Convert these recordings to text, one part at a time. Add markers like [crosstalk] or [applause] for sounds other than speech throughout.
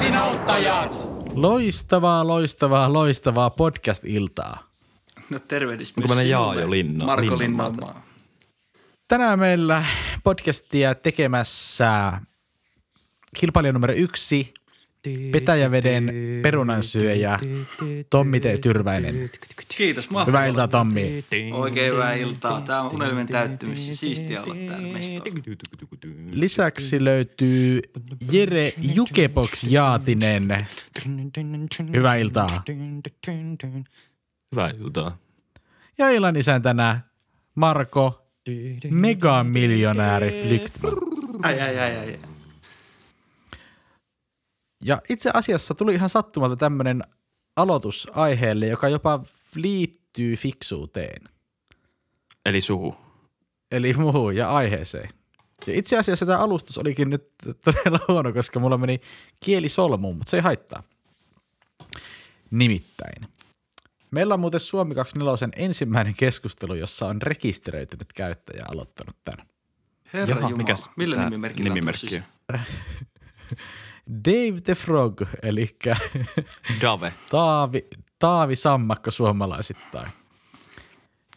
Kriisin auttajat! Loistavaa, loistavaa, loistavaa podcast-iltaa. No tervehdys Onko myös meillä sinulle, Jaajo Linna- Marko? Linnanmaa. Tänään meillä podcastia tekemässä kilpailija numero yksi, Petäjäveden perunansyöjä Tommi T. Tyrväinen. Kiitos, mahtavaa. Hyvää iltaa Tommi. Oikein hyvää iltaa. Tämä on unelmien täyttymys ja siistiä olla täällä mestolla. Lisäksi löytyy Jere Jukebox Jaatinen. Hyvää iltaa. Hyvää iltaa. Ja illan isäntänä Marko, megamiljonääri Flyktman. Ai, ai, ai, ai. Ja itse asiassa tuli ihan sattumalta tämmöinen aloitus aiheelle, joka jopa liittyy fiksuuteen. Eli suhu. Eli muuhun ja aiheeseen. Ja itse asiassa tämä alustus olikin nyt todella huono, koska mulla meni kieli solmuun, mutta se ei haittaa. Nimittäin. Meillä on muuten Suomi 24 ensimmäinen keskustelu, jossa on rekisteröitynyt käyttäjä aloittanut tämän. Herra Jaha, Jumala. mikäs Millä nimimerkillä? nimimerkki siis? [laughs] Dave the Frog, eli [laughs] Dave. Taavi, Taavi Sammakko suomalaisittain.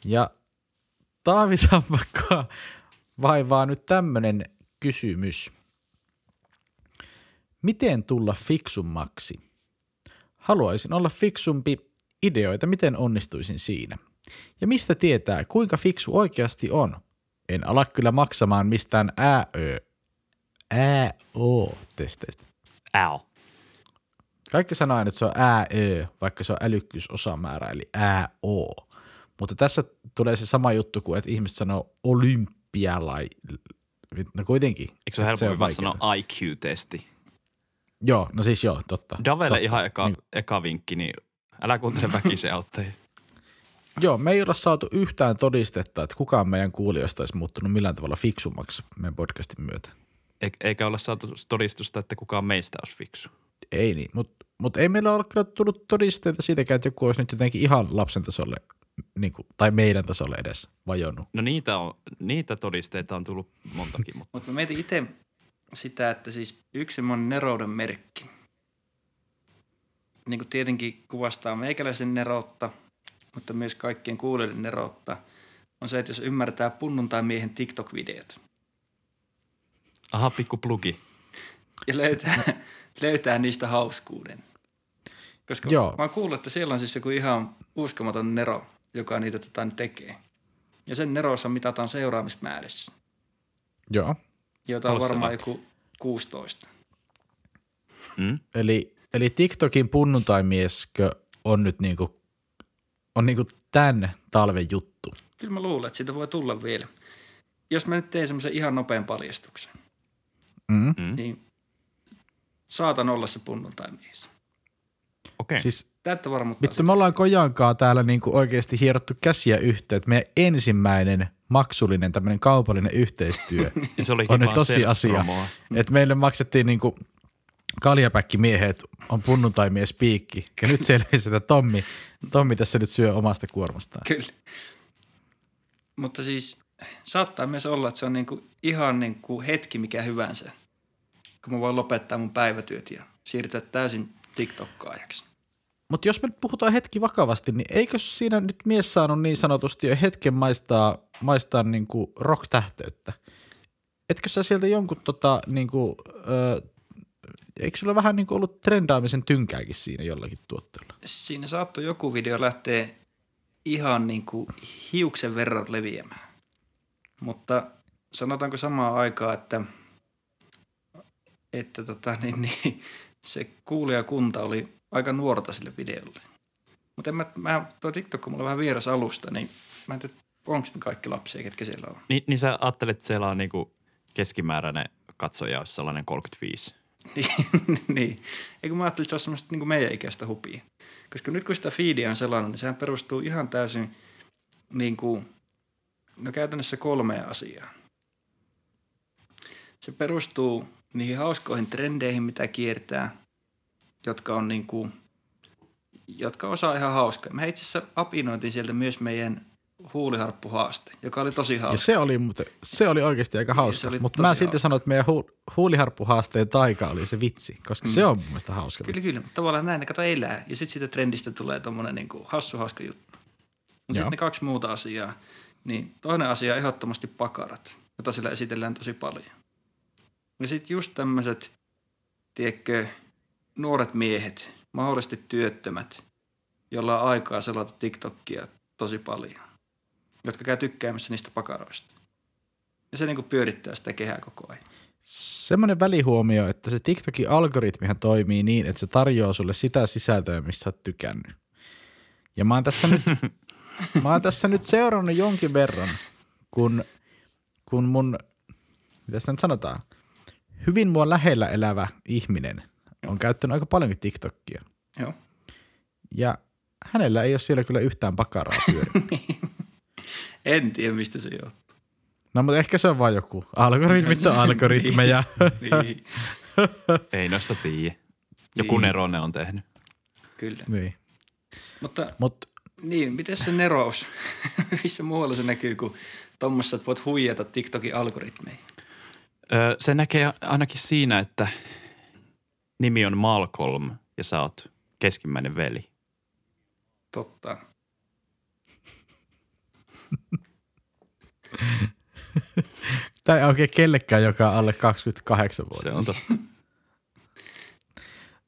Ja Taavi Sammakkoa vaivaa nyt tämmöinen kysymys. Miten tulla fiksummaksi? Haluaisin olla fiksumpi ideoita, miten onnistuisin siinä. Ja mistä tietää, kuinka fiksu oikeasti on? En ala kyllä maksamaan mistään ääö, ääo-testeistä. Ow. Kaikki sanoo aina, että se on ääö, vaikka se on älykkyysosamäärä, eli ääo. Mutta tässä tulee se sama juttu kuin, että ihmiset sanoo olympialai. No kuitenkin. Eikö se ole helpompi vaan sanoa IQ-testi? Joo, no siis joo, totta. Davelle totta. ihan eka, Niin. eka vinkki, niin älä kuuntele väkisen auttajia. [laughs] Joo, me ei olla saatu yhtään todistetta, että kukaan meidän kuulijoista olisi muuttunut millään tavalla fiksummaksi meidän podcastin myötä. Eikä olla saatu todistusta, että kukaan meistä olisi fiksu. Ei niin, mutta mut ei meillä ole kyllä tullut todisteita siitäkään, että joku olisi nyt jotenkin ihan lapsen tasolle, niin kuin, tai meidän tasolle edes vajonnut. No niitä, on, niitä todisteita on tullut montakin, mutta Mutta mä mietin itse sitä, että siis yksi semmoinen nerouden merkki. Niin kuin tietenkin kuvastaa meikäläisen neroutta, mutta myös kaikkien kuulijoiden neroutta, on se, että jos ymmärtää punnuntai-miehen TikTok-videot aha, pikku plugi. ja löytää, löytää niistä hauskuuden. Koska Joo. Mä oon kuullut, että siellä on siis joku ihan uskomaton nero, joka niitä tota, tekee. Ja sen nerossa mitataan seuraamismäärissä, Joo, jota on varmaan joku 16. Mm? eli, eli TikTokin punnuntaimieskö on nyt niinku, on niinku tämän talven juttu. Kyllä mä luulen, että siitä voi tulla vielä. Jos mä nyt teen semmoisen ihan nopean paljastuksen, Mm. Mm? niin saatan olla se punnuntaimies. Okei. Okay. Siis Täyttä varmuutta. vittu, me ollaan Kojankaa täällä niinku oikeasti hierottu käsiä yhteen, että meidän ensimmäinen maksullinen tämmöinen kaupallinen yhteistyö Ja [laughs] se oli on nyt vaan tosi asia. self-promoa. Että meille maksettiin niinku kaljapäkkimiehet on punnuntaimiес piikki. Ja nyt selvisi, että Tommi, Tommi tässä nyt syö omasta kuormastaan. Kyllä. Mutta siis saattaa myös olla, että se on niinku ihan niinku hetki mikä hyvänsä, kun mä voin lopettaa mun päivätyöt ja siirtyä täysin TikTokkaajaksi. Mutta jos me nyt puhutaan hetki vakavasti, niin eikö siinä nyt mies saanut niin sanotusti jo hetken maistaa, maistaa niinku rock-tähteyttä? Etkö sä sieltä jonkun tota, niinku, ö, eikö sulla vähän niinku ollut trendaamisen tynkääkin siinä jollakin tuotteella? Siinä saattoi joku video lähteä ihan niinku hiuksen verran leviämään. Mutta sanotaanko samaan aikaan, että, että tota, [laughs] niin, niin, se kuulijakunta oli aika nuorta sille videolle. Mutta mä, mä, tuo TikTok on mulla vähän vieras alusta, niin mä en tiedä, onko ne kaikki lapsia, ketkä siellä on. Ni, niin sä ajattelet, että siellä on niinku keskimääräinen katsoja olisi sellainen 35. [laughs] niin, niin. Eikö mä ajattelin, että se on semmoista niin meidän ikäistä hupia. Koska nyt kun sitä feedia on selannut, niin sehän perustuu ihan täysin niin kuin, no käytännössä kolmeen asiaan. Se perustuu niihin hauskoihin trendeihin, mitä kiertää, jotka on niin kuin, jotka osaa ihan hauskaa. Me itse asiassa apinoitiin sieltä myös meidän huuliharppuhaaste, joka oli tosi Ja hauska. se oli, muuten, se oli oikeasti aika hauska, se oli mutta mä silti hauska. sanon, että meidän hu, huuliharppuhaasteen taika oli se vitsi, koska mm. se on mun mielestä hauska Kyllä, vitsi. kyllä. mutta Tavallaan näin ne kato elää. Ja sitten siitä trendistä tulee tommonen niinku hassu hauska juttu. Mutta sitten ne kaksi muuta asiaa. Niin toinen asia on ehdottomasti pakarat, jota sillä esitellään tosi paljon. Ja sitten just tämmöiset, tiedätkö, nuoret miehet, mahdollisesti työttömät, jolla on aikaa selata TikTokia tosi paljon, jotka käy tykkäämässä niistä pakaroista. Ja se niinku pyörittää sitä kehää koko ajan. Semmoinen välihuomio, että se TikTokin algoritmihan toimii niin, että se tarjoaa sulle sitä sisältöä, missä oot tykännyt. Ja mä oon tässä nyt, [laughs] mä oon tässä nyt seurannut jonkin verran, kun, kun mun, mitä sitä nyt sanotaan, hyvin mua lähellä elävä ihminen on käyttänyt aika paljonkin TikTokia. Joo. Ja hänellä ei ole siellä kyllä yhtään pakaraa pyörinyt. [laughs] En tiedä, mistä se johtuu. No mutta ehkä se on vain joku. Algoritmit on algoritmeja. niin, [laughs] Ei noista tiedä. Joku Niin. Nerone on tehnyt. kyllä. niin. Mutta Mutta niin, miten se nerous? [laughs] Missä muualla se näkyy kuin tuommoista, että voit huijata TikTokin algoritmeja? Öö, se näkee ainakin siinä, että nimi on Malcolm ja sä oot keskimmäinen veli. Totta. [laughs] tämä ei oikein kellekään, joka on alle 28 vuotta. Se on totta.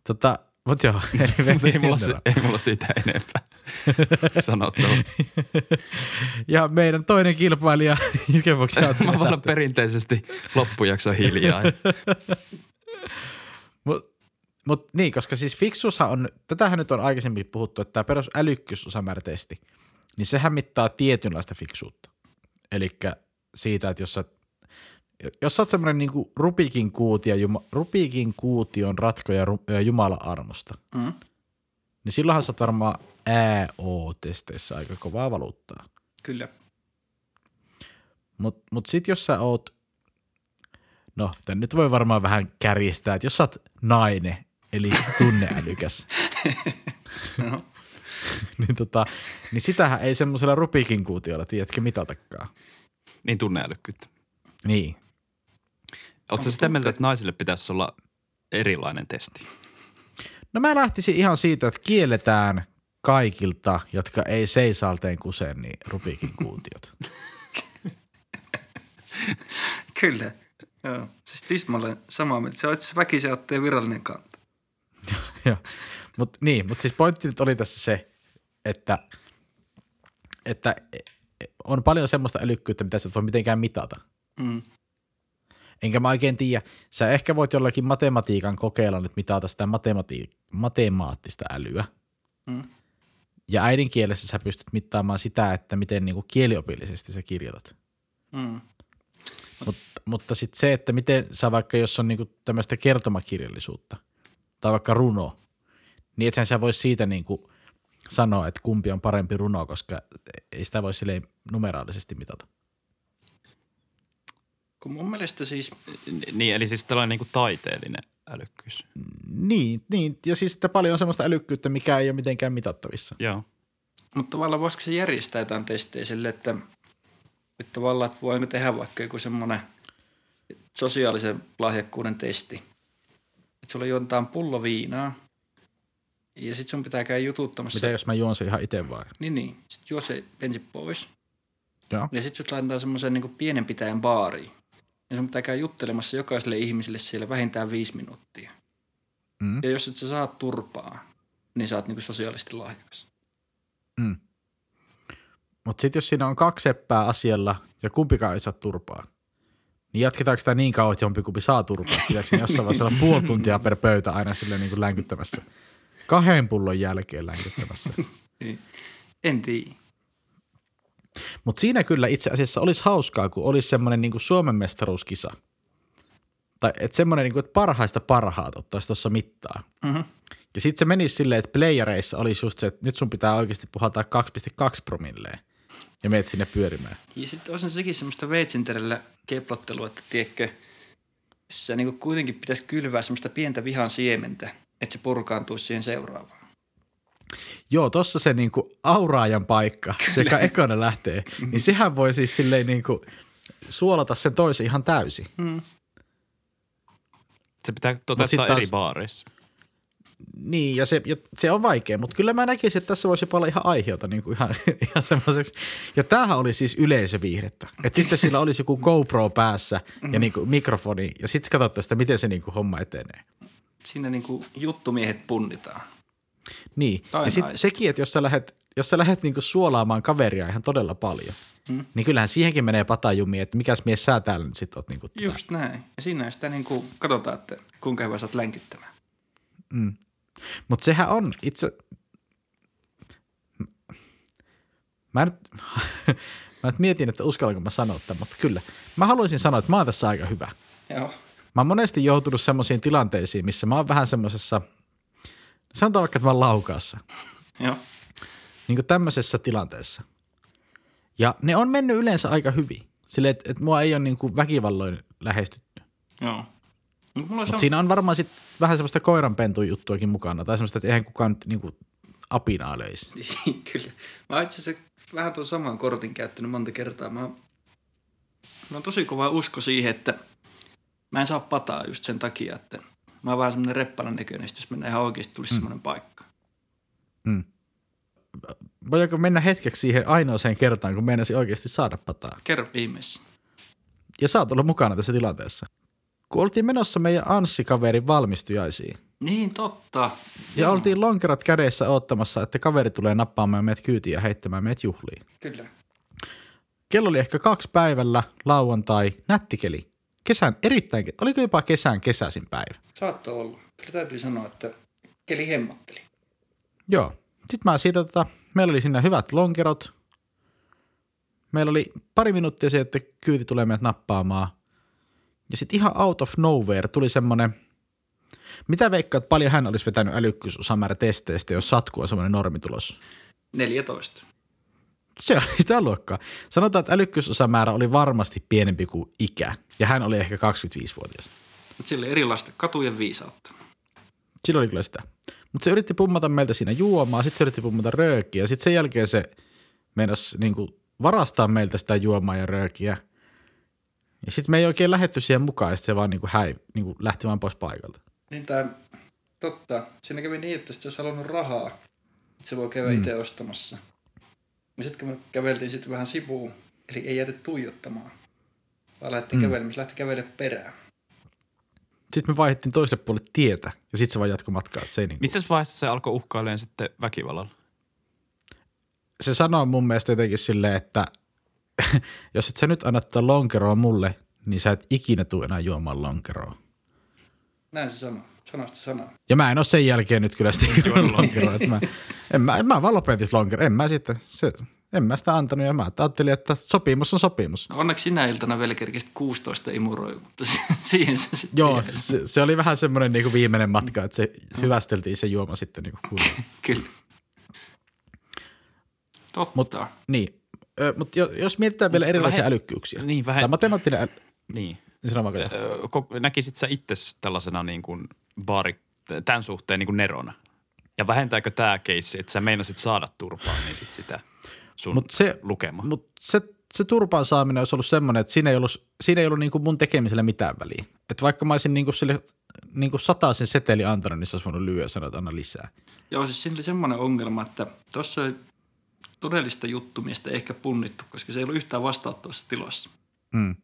Tota, mut joo. [laughs] Eli [laughs] ei, mulla, se, ei mulla siitä enempää [laughs] sanottavaa. Ja meidän toinen kilpailija Jykevoksi Mä vaan perinteisesti loppujakso hiljaa. Mut, mut niin, koska siis fiksuushan on, tätähän nyt on aikaisemmin puhuttu, että tämä perus älykkyysosamäärätesti, niin sehän mittaa tietynlaista fiksuutta. Eli siitä, että jos sä, jos sä oot semmoinen niinku Rubikin, kuutio, Juma, Rubikin kuution ratkoja Jumalan armosta, Mm. niin silloinhan sä oot varmaan ÄO-testeissä aika kovaa valuuttaa. Kyllä. Mutta mut sitten jos sä oot, no tän nyt voi varmaan vähän kärjistää, että jos sä oot nainen, eli [laughs] tunneälykäs, No. [laughs] niin, tota, niin sitähän ei semmoisella rupikin kuutiolla, tiedätkö, mitatakaan. Niin tunneälykkyyttä. Niin. Oletko sitä mieltä, että naisille pitäisi olla erilainen testi? No mä lähtisin ihan siitä, että kielletään kaikilta, jotka ei seisalteen kuse, niin rupikin kuutiot. [laughs] Kyllä. Joo. Siis tismalle samaa mieltä. Se on itse asiassa väkisin otteen virallinen kanta. [laughs] Joo. Mut, niin, mutta siis pointti oli tässä se, että, että on paljon semmoista älykkyyttä, mitä sä et voi mitenkään mitata. Mm. Enkä mä oikein tiedä. Sä ehkä voit jollakin matematiikan kokeilla nyt mitata sitä matemati- matemaattista älyä. Mm. Ja äidinkielessä sä pystyt mittaamaan sitä, että miten niinku kieliopillisesti sä kirjoitat. Mm. Mut, mutta sitten se, että miten sä vaikka, jos on niinku tämmöistä kertomakirjallisuutta tai vaikka runo, niin ethän sä voi siitä niinku sanoa, että kumpi on parempi runo, koska ei sitä voi silleen numeraalisesti mitata. Kun mun mielestä siis, Niin, eli siis tällainen niin kuin taiteellinen älykkyys. Niin, niin, ja siis että paljon on semmoista älykkyyttä, mikä ei ole mitenkään mitattavissa. Joo. mutta tavallaan voisiko se järjestää jotain testejä sille, että, että tavallaan, että voinko tehdä vaikka joku semmoinen sosiaalisen lahjakkuuden testi. Että sulla juontaan pullo viinaa ja sit sun pitää käydä jututtamassa. Mitä jos mä juon se ihan itse vai? Niin, niin. Sitten juo se ensin pois. Joo. Ja sitten sut laitetaan semmoiseen niin pienen pitäjän baariin. Ja sun pitää käydä juttelemassa jokaiselle ihmiselle siellä vähintään viisi minuuttia. Mm. Ja jos et sä saa turpaa, niin sä oot niin sosiaalisesti lahjakas. Mm. Mutta sitten jos siinä on kaksi seppää asialla ja kumpikaan ei saa turpaa, niin jatketaanko sitä niin kauan, että jompikumpi saa turpaa? Pitääkö siinä jossain vaiheessa olla puoli tuntia per pöytä aina silleen niin kuin länkyttämässä? Kahden pullon jälkeen länkyttämässä. [laughs] Niin. En tiedä. Mutta siinä kyllä itse asiassa olisi hauskaa, kun olisi semmoinen niin Suomen mestaruuskisa. Tai että semmoinen, niin kuin, että parhaista parhaat ottaisi tuossa mittaa. Mm-hmm. Ja sitten se menisi silleen, että playereissa olisi just se, että nyt sun pitää oikeasti puhaltaa 2,2 promilleen ja meet sinne pyörimään. Ja sitten olisi sekin semmoista veitsinterellä keplottelua, että tiedätkö, se niin kuitenkin pitäisi kylvää semmoista pientä vihan siementä, että se purkaantuisi siihen seuraavaan. Joo, tossa se niinku auraajan paikka, se joka ekana lähtee, niin sehän voi siis silleen niinku suolata sen toisen ihan täysin. Mm. Se pitää toteuttaa taas- eri baareissa. Niin, ja se, ja se on vaikea, mutta kyllä mä näkisin, että tässä voisi olla ihan aiheota niin kuin ihan, [laughs] ihan semmoiseksi. Ja tämähän oli siis yleisöviihdettä. Että sitten sillä olisi joku GoPro päässä ja niin kuin mikrofoni, ja sitten katsotaan sitä, miten se niin kuin homma etenee. Siinä niinku juttumiehet punnitaan. Niin, Tai ja sitten naiset. sekin, että jos sä lähdet, jos sä lähdet niinku suolaamaan kaveria ihan todella paljon, Mm. niin kyllähän siihenkin menee patajumia, että mikäs mies sä täällä nyt sit oot niinku tota- Just näin. Ja siinä sitä niinku katsotaan, että kuinka hyvä sä oot länkyttämään. Mutta sehän on itse... Mä nyt, [laughs] mä nyt mietin, että uskallanko mä sanoa tämän, mutta kyllä. Mä haluaisin sanoa, että mä oon tässä aika hyvä. Joo. Mä oon monesti joutunut semmoisiin tilanteisiin, missä mä oon vähän semmoisessa, sanotaan vaikka, että mä oon laukaassa. Joo. Niin kuin tämmöisessä tilanteessa. Ja ne on mennyt yleensä aika hyvin. Silleen, että, että mua ei ole niin kuin väkivalloin lähestytty. Joo. Mulla Mutta on, siinä on varmaan sit vähän semmoista koiranpentun juttuakin mukana. Tai semmoista, että eihän kukaan nyt [laughs] niin kuin apinaa löisi. Kyllä. Mä oon itse asiassa vähän tuon saman kortin käyttänyt monta kertaa. Mä, oon- mä on tosi kova usko siihen, että mä en saa pataa just sen takia, että mä oon vähän semmoinen reppalan näköinen, jos mennään ihan oikeasti tulisi mm. semmoinen paikka. Voidaanko mennä hetkeksi siihen ainoaseen kertaan, kun meinasi oikeasti saada pataa? Kerro ihmeessä. Ja sä oot ollut mukana tässä tilanteessa. Kun oltiin menossa meidän Anssi-kaverin valmistujaisiin. Niin, totta. Ja oltiin lonkerat kädessä odottamassa, että kaveri tulee nappaamaan meidät kyytiin ja heittämään meidät juhliin. Kyllä. Kello oli ehkä kaksi päivällä, lauantai, nättikeli. Kesän, erittäin, oliko jopa kesän kesäisin päivä? Saattoi olla. Kyllä täytyy sanoa, että keli hemmotteli. Joo. Sitten mä siitä, tota, meillä oli siinä hyvät lonkerot. Meillä oli pari minuuttia se, että kyyti tulee meidät nappaamaan. Ja sitten ihan out of nowhere tuli semmonen, mitä veikkaat, paljon hän olisi vetänyt älykkyysosamäärä testeistä, jos satku on semmoinen normitulos? 14. Se oli [laughs] sitä luokkaa. Sanotaan, että älykkyysosamäärä oli varmasti pienempi kuin ikä, ja hän oli ehkä 25-vuotias. Mutta sillä oli erilaista katujen viisautta. Sillä oli kyllä sitä. Mutta se yritti pummata meiltä siinä juomaa, sitten se yritti pummata röökiä, ja sitten sen jälkeen se meinasi niinku varastaa meiltä sitä juomaa ja röökiä. Ja sitten me ei oikein lähetty siihen mukaan, ja sit se vaan niinku häi, niinku lähti vaan pois paikalta. Niin tää, totta. Siinä kävi niin, että jos halunnut rahaa, että se voi käydä mm. itse ostamassa. Ja sitten kun me käveltiin sitten vähän sivuun, eli ei jääty tuijottamaan, vaan lähdettiin mm. kävelemään, se lähti kävelemään perään. Sitten me vaihdettiin toiselle puolelle tietä, ja sitten se vaan jatkoi matkaa. että Se, ei niinku, Missä vaiheessa se alkoi uhkailemaan sitten väkivallalla? se sanoo mun mielestä jotenkin silleen, että [laughs] jos et sä nyt anna tätä lonkeroa mulle, niin sä et ikinä tule enää juomaan lonkeroa. Näin se sanoo, sanasta sanaa. Ja mä en ole sen jälkeen nyt kyllä sitten [laughs] juonut lonkeroa. Että mä, en, mä, mä vaan lopetin lonkeroa. En mä sitten, se, en mä sitä antanut ja mä ajattelin, että sopimus on sopimus. No onneksi sinä iltana vielä kerkistä 16 imuroi, mutta se- [laughs] siihen se sitten Joo, jäi. se, se oli vähän semmoinen niinku viimeinen matka, että se hyvästeltiin se juoma sitten niinku kunnolla. [laughs] Kyllä. Totta. Mut, niin, ö, mutta jos mietitään vielä erilaisia lähe- älykkyyksiä. Niin, vähän- Tai matemaattinen äly... Niin. Niin sano. Öö, Näkisit sä itse tällaisena niin kuin baari, tämän suhteen niin kuin nerona? Ja vähentääkö tämä keissi, että sä meinasit saada turpaa, niin sit sitä sun Mut se- lukema? Mutta se, se turpaan saaminen olisi ollut semmoinen, että siinä ei ollut, siinä ei ollut niinku mun tekemiselle mitään väliä. Että vaikka mä olisin niinku sille niinku sen seteli antanut, niin se olisi voinut lyödä ja sanoa, että anna lisää. Joo, siis siinä oli semmoinen ongelma, että tuossa ei todellista juttumista ei ehkä punnittu, koska se ei ollut yhtään vastaanottavassa tilassa. Mm.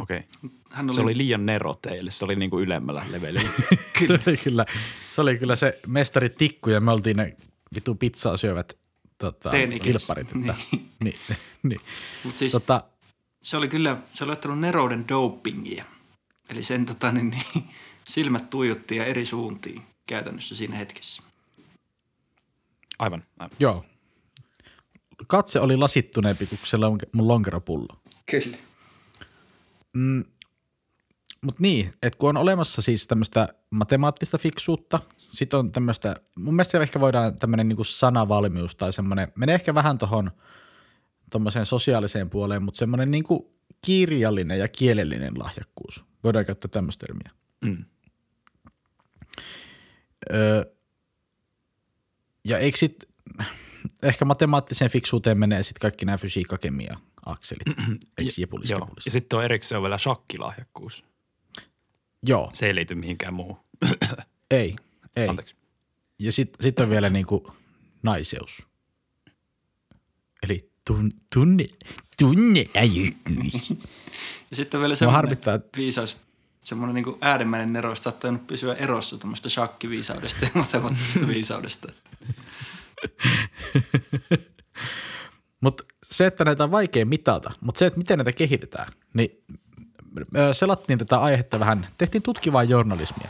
Okei. Okay. Hän oli, Se oli liian nero teille, se oli niin kuin ylemmällä levelillä. [laughs] Se, oli kyllä, se oli kyllä se mestari tikku ja me oltiin ne vitu pizzaa syövät tota, kilpparit. Että, niin. [laughs] niin, niin. Mut siis Tota, se oli kyllä, se oli ottanut nerouden dopingia. Eli sen tota, niin, niin, silmät tuijotti ja eri suuntiin käytännössä siinä hetkessä. Aivan, aivan. joo. Katse oli lasittuneempi kuin se mun lonkeropullo. Kyllä. Mutta niin, että kun on olemassa siis tämmöistä matemaattista fiksuutta, sit on tämmöistä, mun mielestä ehkä voidaan tämmöinen niinku sanavalmius tai semmoinen, menee ehkä vähän tuohon tuommoiseen sosiaaliseen puoleen, mutta semmoinen niinku kirjallinen ja kielellinen lahjakkuus. Voidaan käyttää tämmöistä termiä. Mm. Öö, Ja eikö sit, ehkä matemaattiseen fiksuuteen menee sitten kaikki nämä fysiikka, kemia, akselit. [clears throat] Eikö jepulis, Joo. kepulis? Ja sitten on erikseen vielä shakkilahjakkuus. Joo, Se ei liity mihinkään muuhun. [clears throat] ei, ei. Anteeksi. Ja sitten sit on vielä niinku naiseus. Eli tun, tunne, tunne äjykkyys. Ja sitten on vielä semmoinen harmittaa, että- viisaus, semmoinen niin äärimmäinen nero, olisi saattanut pysyä erossa tuommoista shakkiviisaudesta ja matemaattisesta viisaudesta. [laughs] Mutta se, että näitä on vaikea mitata, mutta se, että miten näitä kehitetään, niin selattiin tätä aihetta vähän, tehtiin tutkivaa journalismia.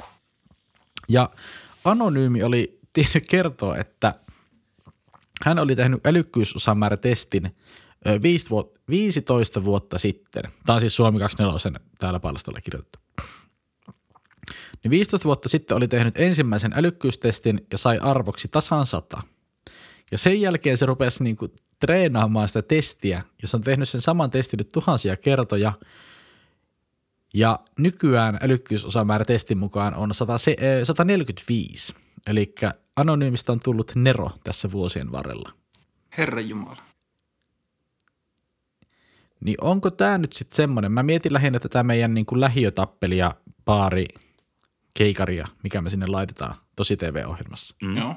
Ja Anonyymi oli [laughs] tehnyt kertoa, että hän oli tehnyt älykkyysosamäärätestin ö, viisi vuot- 15 vuotta sitten. Tämä on siis Suomi 24 täällä palstalla kirjoitettu. Niin 15 vuotta sitten oli tehnyt ensimmäisen älykkyystestin ja sai arvoksi tasan 100. Ja sen jälkeen se rupesi niinku treenaamaan sitä testiä, ja se on tehnyt sen saman testin nyt tuhansia kertoja. Ja nykyään älykkyysosamäärä testin mukaan on 100, eh, 145. Eli anonyymistä on tullut Nero tässä vuosien varrella. Herra Jumala. Niin onko tämä nyt sitten semmoinen, mä mietin lähinnä tätä meidän niinku lähiötappelia, baari, keikaria, mikä me sinne laitetaan tosi TV-ohjelmassa. Mm. Joo.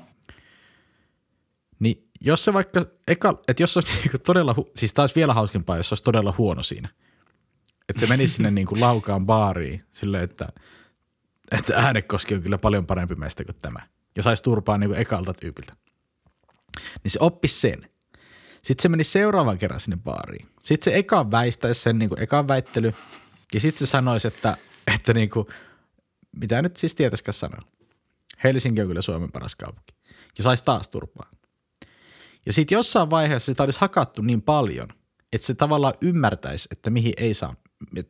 Niin jos se vaikka, eka, että jos se olisi [laughs] niinku todella, hu- siis taas vielä hauskempaa, jos se olisi todella huono siinä. Että se menisi sinne niinku laukaan baariin silleen, että, että äänekoski on kyllä paljon parempi meistä kuin tämä. Ja saisi turpaa niinku ekalta tyypiltä. Niin se oppisi sen. Sitten se meni seuraavan kerran sinne baariin. Sitten se eka väistäisi sen niinku ekan väittely. Ja sitten se sanoisi, että, että niinku, mitä nyt siis tietäisikään sanoa. Helsinki on kyllä Suomen paras kaupunki. Ja saisi taas turpaa. Ja sitten jossain vaiheessa sitä olisi hakattu niin paljon, että se tavallaan ymmärtäisi, että mihin ei saa.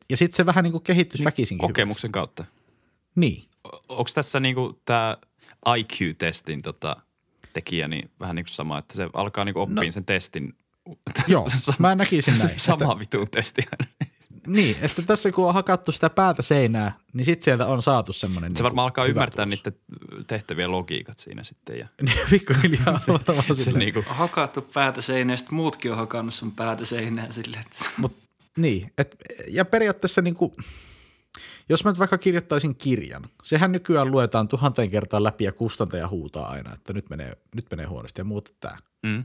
Ja sitten se vähän niin kuin kehittyisi väkisinkin. Kokemuksen kautta. hyväksi. Niin. Onko tässä niinku tämä IQ-testin tota, tekijä niin vähän niin kuin sama, että se alkaa niinku oppia no. sen testin. Joo, mä näkisin [laughs] näin, Sama vitun testi. Niin, että tässä kun on hakattu sitä päätä seinää, niin sitten sieltä on saatu semmoinen Se varmaan alkaa ymmärtää tulos. niiden tehtävien logiikat siinä sitten. Ja [laughs] Niin, Pikkuhiljaa [laughs] varmaan se silleen. niinku, Hakattu päätä seinään, sitten muutkin on hakannut sun päätä seinään silleen, että Mut, niin, et, ja periaatteessa niin kuin, jos mä nyt vaikka kirjoittaisin kirjan, sehän nykyään luetaan tuhanteen kertaa läpi ja kustantaja huutaa aina, että nyt menee, nyt menee huonosti ja muuta tämä. mm,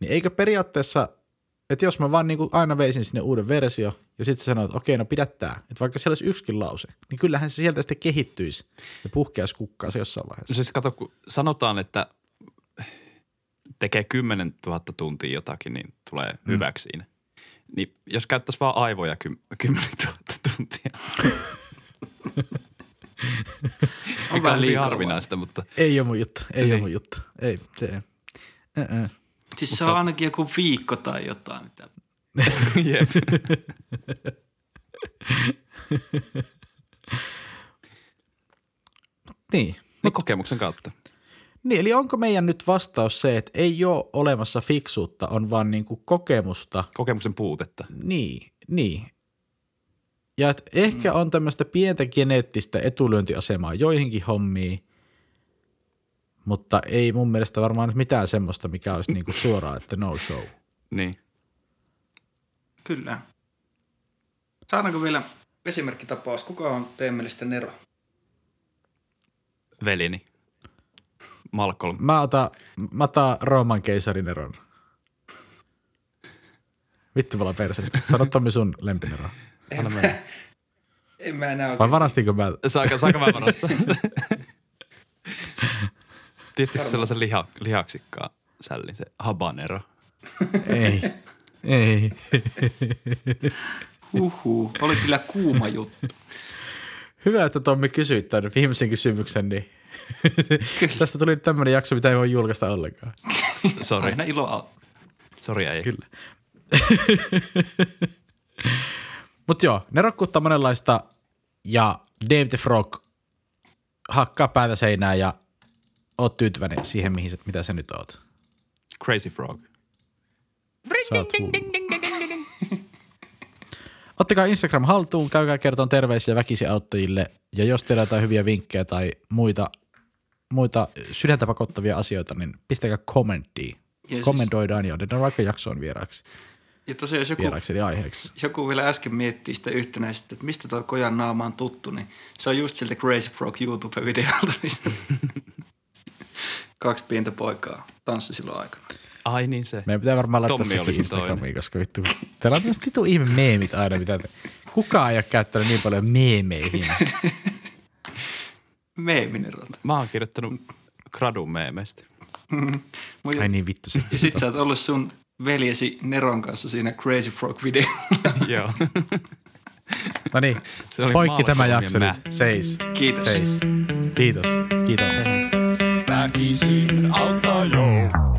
Niin eikö periaatteessa, että jos mä vaan niin kuin aina veisin sinne uuden versio ja sitten sanoit, että okei, no pidä tää, että vaikka siellä olisi yksikin lause, niin kyllähän se sieltä sitten kehittyisi ja puhkeaisi kukkaansa jossain No vaiheessa. siis kato, kun sanotaan, että tekee 10 000 tuntia jotakin, niin tulee mm. hyväksi siinä. Niin jos käyttäisi vaan aivoja ky- 10 000 tuntia, [laughs] mikä on liikaa. harvinaista, mutta Ei ole mun juttu, ei Niin. ole mun juttu. Ei, se ei. Äh-äh. Siis se on ainakin joku viikko tai jotain. Mitä. [laughs] jep. Niin. niin kokemuksen kautta. Niin, eli onko meidän nyt vastaus se, että ei ole olemassa fiksuutta, on vaan niin kuin kokemusta. Kokemuksen puutetta. Niin, niin. Ja et ehkä on tämmöistä pientä geneettistä etulyöntiasemaa joihinkin hommiin, mutta ei mun mielestä varmaan mitään semmoista, mikä olisi niin kuin suoraan, että no show. Niin. Kyllä. Saadaanko vielä esimerkkitapaus? Kuka on teidän mielestä Nero? Velini. Malcolm. Mä otan, mä otan Rooman keisarin eron. Vittu mulla perseestä. Sano Tommi sun lempinero. En mä, en mä enää Vai oikein. varastinko mä? Saanko, saanko mä varastaa? [laughs] Tietysti sellaisen liha, lihaksikkaan sällin, se habanero. Ei. Ei. Huhhuh. Oli kyllä kuuma juttu. Hyvä, että Tommi kysyit tämän viimeisen kysymyksen, niin tästä tuli tämmöinen jakso, mitä ei voi julkaista ollenkaan. Sori, Aina ilo sori ei. Kyllä. Mutta joo, nerokkuutta monenlaista ja Dave the Frog hakkaa päätä seinään ja oot tyytyväinen siihen, mihin, se- mitä sä nyt oot. Crazy Frog. Ottakaa Instagram haltuun, käykää kertomaan terveisiä väkisiauttajille ja jos teillä on jotain hyviä vinkkejä tai muita, muita sydäntä pakottavia asioita, niin pistäkää kommenttiin. siis- Kommentoidaan ja otetaan vaikka jaksoon vieraaksi, Ja tosiaan, jos joku, vieraaksi aiheeksi. [laughs] joku vielä äsken miettii sitä yhtenäistä, että mistä tuo Kojan naama on tuttu, niin se on just siltä Crazy Frog YouTube-videolta. [laughs] Kaksi pientä poikaa tanssi silloin aikana. Ai niin se. Meidän pitää varmaan laittaa Tommi oli sekin se Instagramiin, toinen. koska vittu, täällä on tämmöiset vitu ihme meemit aina, mitä te, kukaan ei ole käyttänyt niin paljon meemeihin. [laughs] Meeminen rata. Mä oon kirjoittanut gradun meemeistä. Mut- Ai niin vittu se. Ja sit sä oot ollut sun veljesi Neron kanssa siinä Crazy Frog video. [laughs] Joo. No niin, Se oli poikki tämä jakso nyt. Seis. Kiitos. Seis. Kiitos. Kiitos. Väkisin auttaa jo.